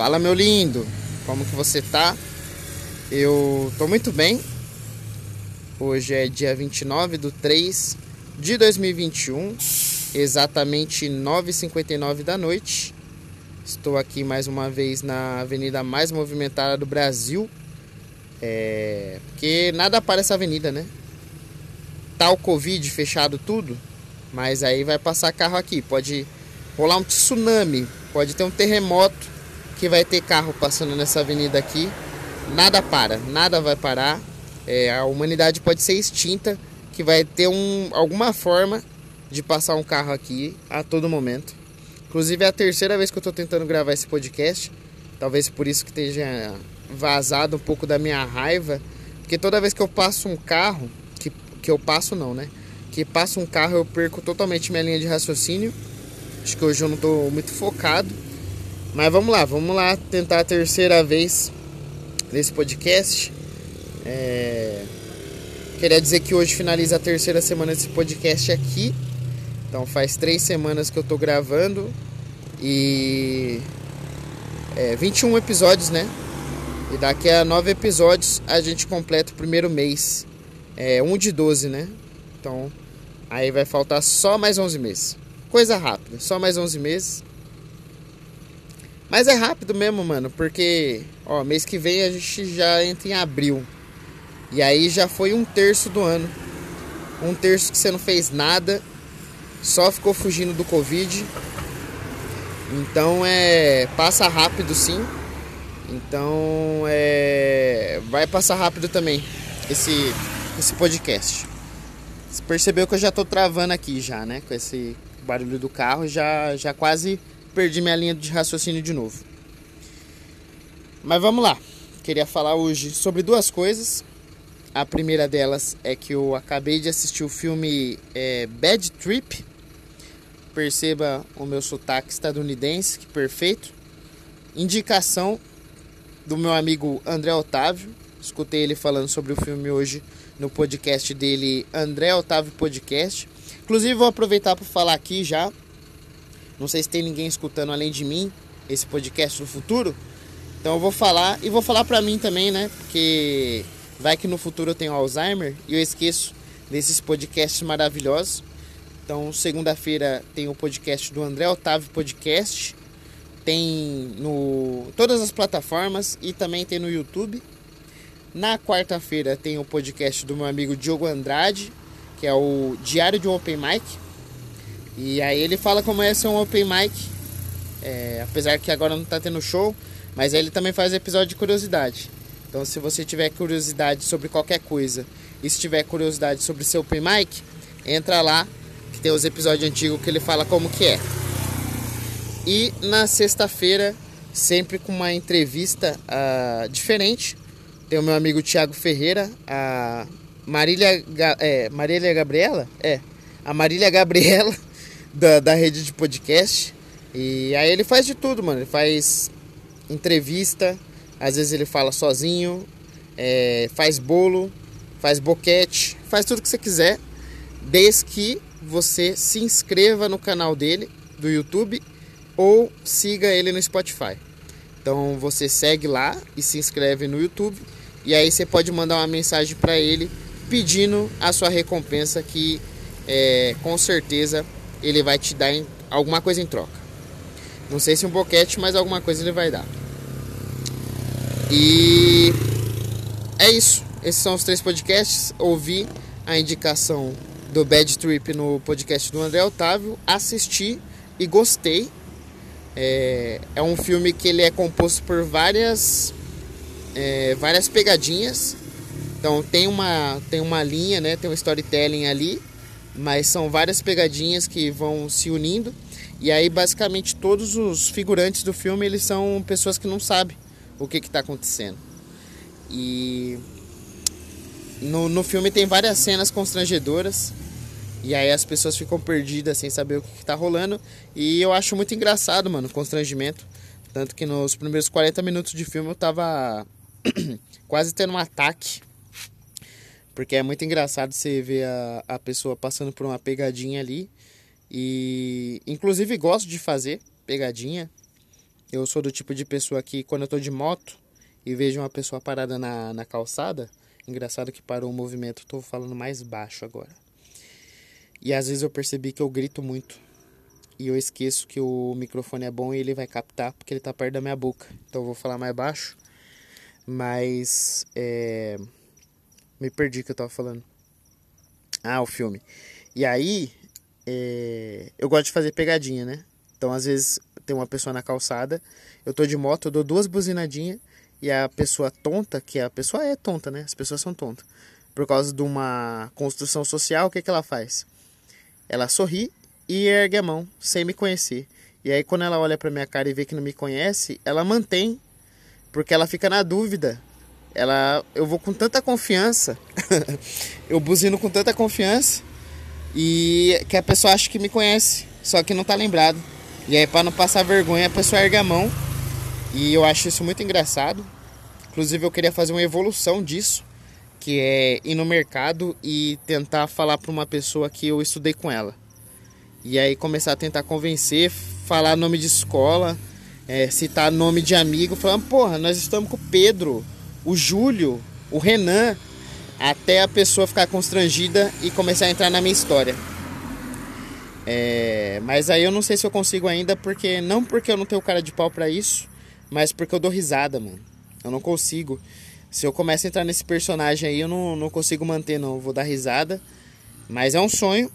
Fala meu lindo, como que você tá? Eu tô muito bem. Hoje é dia 29 do 3 de 2021, exatamente 9h59 da noite. Estou aqui mais uma vez na avenida mais movimentada do Brasil. É... Porque nada para essa avenida, né? Tá o Covid fechado tudo, mas aí vai passar carro aqui. Pode rolar um tsunami, pode ter um terremoto que vai ter carro passando nessa avenida aqui. Nada para, nada vai parar. É, a humanidade pode ser extinta, que vai ter um, alguma forma de passar um carro aqui a todo momento. Inclusive é a terceira vez que eu estou tentando gravar esse podcast. Talvez por isso que esteja vazado um pouco da minha raiva. Porque toda vez que eu passo um carro, que, que eu passo não, né? Que passa um carro eu perco totalmente minha linha de raciocínio. Acho que hoje eu não estou muito focado. Mas vamos lá, vamos lá tentar a terceira vez nesse podcast. É... Queria dizer que hoje finaliza a terceira semana desse podcast aqui. Então faz três semanas que eu tô gravando e é, 21 episódios, né? E daqui a nove episódios a gente completa o primeiro mês. É um de 12, né? Então aí vai faltar só mais 11 meses. Coisa rápida, só mais 11 meses. Mas é rápido mesmo, mano, porque, ó, mês que vem a gente já entra em abril. E aí já foi um terço do ano. Um terço que você não fez nada, só ficou fugindo do Covid. Então é. Passa rápido sim. Então é. Vai passar rápido também esse, esse podcast. Você percebeu que eu já tô travando aqui já, né? Com esse barulho do carro, já, já quase perdi minha linha de raciocínio de novo. Mas vamos lá. Queria falar hoje sobre duas coisas. A primeira delas é que eu acabei de assistir o filme é, Bad Trip. Perceba o meu sotaque estadunidense, que perfeito. Indicação do meu amigo André Otávio. Escutei ele falando sobre o filme hoje no podcast dele, André Otávio Podcast. Inclusive, vou aproveitar para falar aqui já não sei se tem ninguém escutando além de mim esse podcast no futuro. Então eu vou falar e vou falar pra mim também, né? Porque vai que no futuro eu tenho Alzheimer e eu esqueço desses podcasts maravilhosos. Então, segunda-feira tem o podcast do André Otávio Podcast. Tem no todas as plataformas e também tem no YouTube. Na quarta-feira tem o podcast do meu amigo Diogo Andrade, que é o Diário de um Open Mic. E aí ele fala como é ser um open mic, é, apesar que agora não está tendo show, mas ele também faz episódio de curiosidade. Então se você tiver curiosidade sobre qualquer coisa e se tiver curiosidade sobre seu open mic, entra lá que tem os episódios antigos que ele fala como que é. E na sexta-feira, sempre com uma entrevista uh, diferente, tem o meu amigo Thiago Ferreira, a Marília, é, Marília Gabriela? É, a Marília Gabriela da, da rede de podcast. E aí ele faz de tudo, mano. Ele faz entrevista, às vezes ele fala sozinho, é, faz bolo, faz boquete, faz tudo que você quiser, desde que você se inscreva no canal dele do YouTube ou siga ele no Spotify. Então você segue lá e se inscreve no YouTube e aí você pode mandar uma mensagem para ele pedindo a sua recompensa que é, com certeza ele vai te dar alguma coisa em troca. Não sei se um boquete, mas alguma coisa ele vai dar. E é isso. Esses são os três podcasts. Ouvi a indicação do Bad Trip no podcast do André Otávio, assisti e gostei. É, é um filme que ele é composto por várias é, várias pegadinhas. Então tem uma tem uma linha, né? Tem um storytelling ali mas são várias pegadinhas que vão se unindo. E aí basicamente todos os figurantes do filme eles são pessoas que não sabem o que está acontecendo. E no, no filme tem várias cenas constrangedoras. E aí as pessoas ficam perdidas sem saber o que, está rolando. E eu acho muito engraçado mano o constrangimento. Tanto que nos primeiros 40 minutos de filme eu tava quase tendo um ataque porque é muito engraçado você ver a, a pessoa passando por uma pegadinha ali. E inclusive gosto de fazer pegadinha. Eu sou do tipo de pessoa que, quando eu tô de moto e vejo uma pessoa parada na, na calçada, engraçado que parou o movimento, tô falando mais baixo agora. E às vezes eu percebi que eu grito muito. E eu esqueço que o microfone é bom e ele vai captar porque ele tá perto da minha boca. Então eu vou falar mais baixo. Mas. É... Me perdi que eu tava falando. Ah, o filme. E aí. É... Eu gosto de fazer pegadinha, né? Então às vezes tem uma pessoa na calçada. Eu tô de moto, eu dou duas buzinadinhas. E a pessoa tonta, que a pessoa é tonta, né? As pessoas são tontas. Por causa de uma construção social, o que, que ela faz? Ela sorri e ergue a mão, sem me conhecer. E aí, quando ela olha pra minha cara e vê que não me conhece, ela mantém, porque ela fica na dúvida. Ela, eu vou com tanta confiança, eu buzino com tanta confiança, e que a pessoa acha que me conhece, só que não tá lembrado. E aí, para não passar vergonha, a pessoa ergue a mão, e eu acho isso muito engraçado. Inclusive, eu queria fazer uma evolução disso, que é ir no mercado e tentar falar para uma pessoa que eu estudei com ela. E aí começar a tentar convencer, falar nome de escola, é, citar nome de amigo, falando, porra, nós estamos com o Pedro, o Júlio, o Renan, até a pessoa ficar constrangida e começar a entrar na minha história. É, mas aí eu não sei se eu consigo ainda, porque não porque eu não tenho cara de pau para isso, mas porque eu dou risada, mano. Eu não consigo. Se eu começo a entrar nesse personagem aí, eu não, não consigo manter, não. Eu vou dar risada. Mas é um sonho.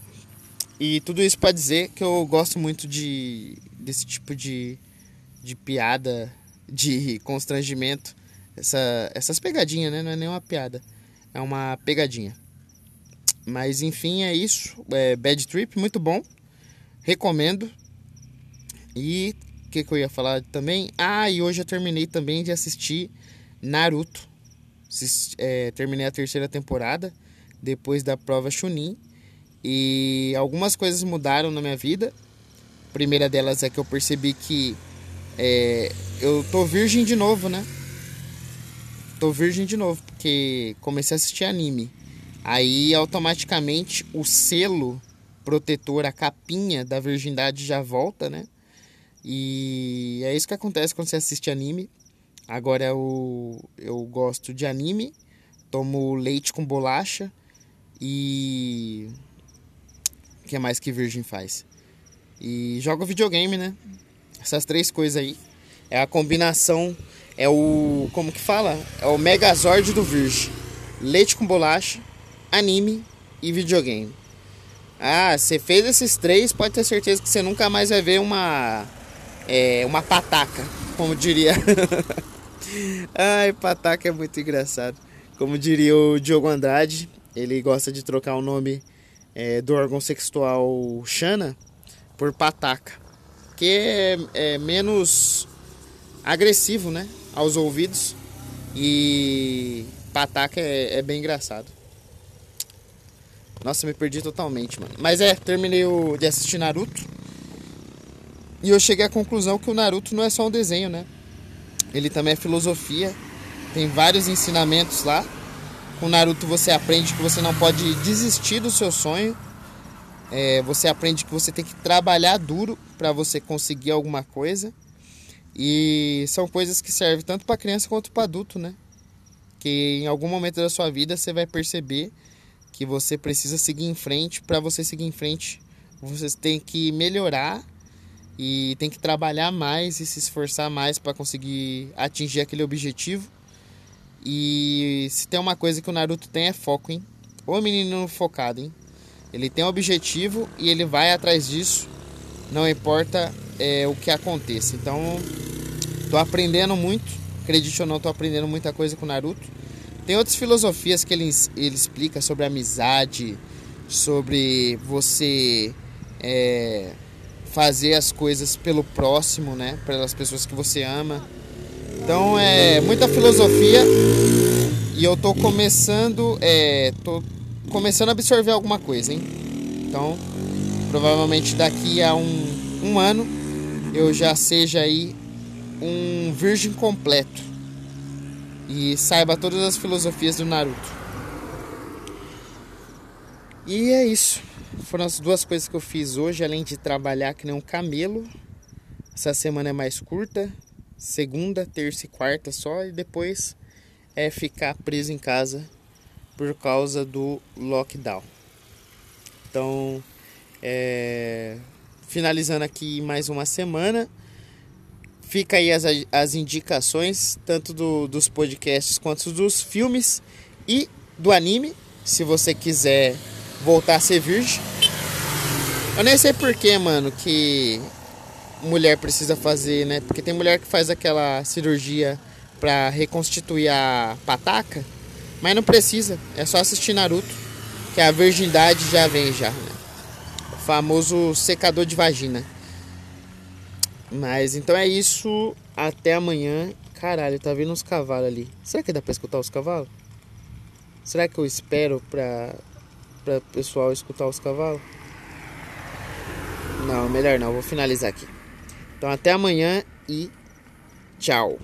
E tudo isso para dizer que eu gosto muito de desse tipo de, de piada, de constrangimento. Essa, essas pegadinhas, né? Não é nem uma piada. É uma pegadinha. Mas enfim, é isso. É Bad Trip, muito bom. Recomendo. E o que, que eu ia falar também? Ah, e hoje eu terminei também de assistir Naruto. É, terminei a terceira temporada depois da prova Chunin. E algumas coisas mudaram na minha vida. A primeira delas é que eu percebi que é, eu tô virgem de novo, né? Tô virgem de novo, porque comecei a assistir anime. Aí automaticamente o selo protetor, a capinha da virgindade já volta, né? E é isso que acontece quando você assiste anime. Agora eu, eu gosto de anime, tomo leite com bolacha e. O que mais que Virgem faz? E jogo videogame, né? Essas três coisas aí. É a combinação. É o. Como que fala? É o Megazord do Virgem: leite com bolacha, anime e videogame. Ah, você fez esses três, pode ter certeza que você nunca mais vai ver uma. É, uma pataca, como diria. Ai, pataca é muito engraçado. Como diria o Diogo Andrade, ele gosta de trocar o nome é, do órgão sexual Xana por pataca, que é, é, menos agressivo, né, aos ouvidos. E pataca é, é, bem engraçado. Nossa, me perdi totalmente, mano. Mas é, terminei o, de assistir Naruto. E eu cheguei à conclusão que o Naruto não é só um desenho, né? Ele também é filosofia. Tem vários ensinamentos lá. Com Naruto você aprende que você não pode desistir do seu sonho. É, você aprende que você tem que trabalhar duro para você conseguir alguma coisa. E são coisas que servem tanto para criança quanto para adulto, né? Que em algum momento da sua vida você vai perceber que você precisa seguir em frente. Para você seguir em frente, você tem que melhorar e tem que trabalhar mais e se esforçar mais para conseguir atingir aquele objetivo. E se tem uma coisa que o Naruto tem é foco, hein? O menino focado, hein? Ele tem um objetivo e ele vai atrás disso, não importa é, o que aconteça. Então, tô aprendendo muito, acredite ou não, tô aprendendo muita coisa com o Naruto. Tem outras filosofias que ele, ele explica sobre amizade, sobre você é, fazer as coisas pelo próximo, né? Pelas pessoas que você ama. Então é muita filosofia e eu tô começando, é, tô começando a absorver alguma coisa, hein? Então provavelmente daqui a um, um ano eu já seja aí um virgem completo e saiba todas as filosofias do Naruto. E é isso. Foram as duas coisas que eu fiz hoje, além de trabalhar que nem um camelo. Essa semana é mais curta, segunda, terça e quarta só, e depois é ficar preso em casa por causa do lockdown. Então, é, finalizando aqui mais uma semana. Fica aí as, as indicações, tanto do, dos podcasts quanto dos filmes e do anime, se você quiser voltar a ser virgem. Eu nem sei porquê, mano, que mulher precisa fazer, né? Porque tem mulher que faz aquela cirurgia para reconstituir a pataca, mas não precisa, é só assistir Naruto, que a virgindade já vem já, né? O famoso secador de vagina. Mas então é isso, até amanhã. Caralho, tá vindo uns cavalos ali. Será que dá pra escutar os cavalos? Será que eu espero pra, pra pessoal escutar os cavalos? Não, melhor não, vou finalizar aqui. Então até amanhã e tchau.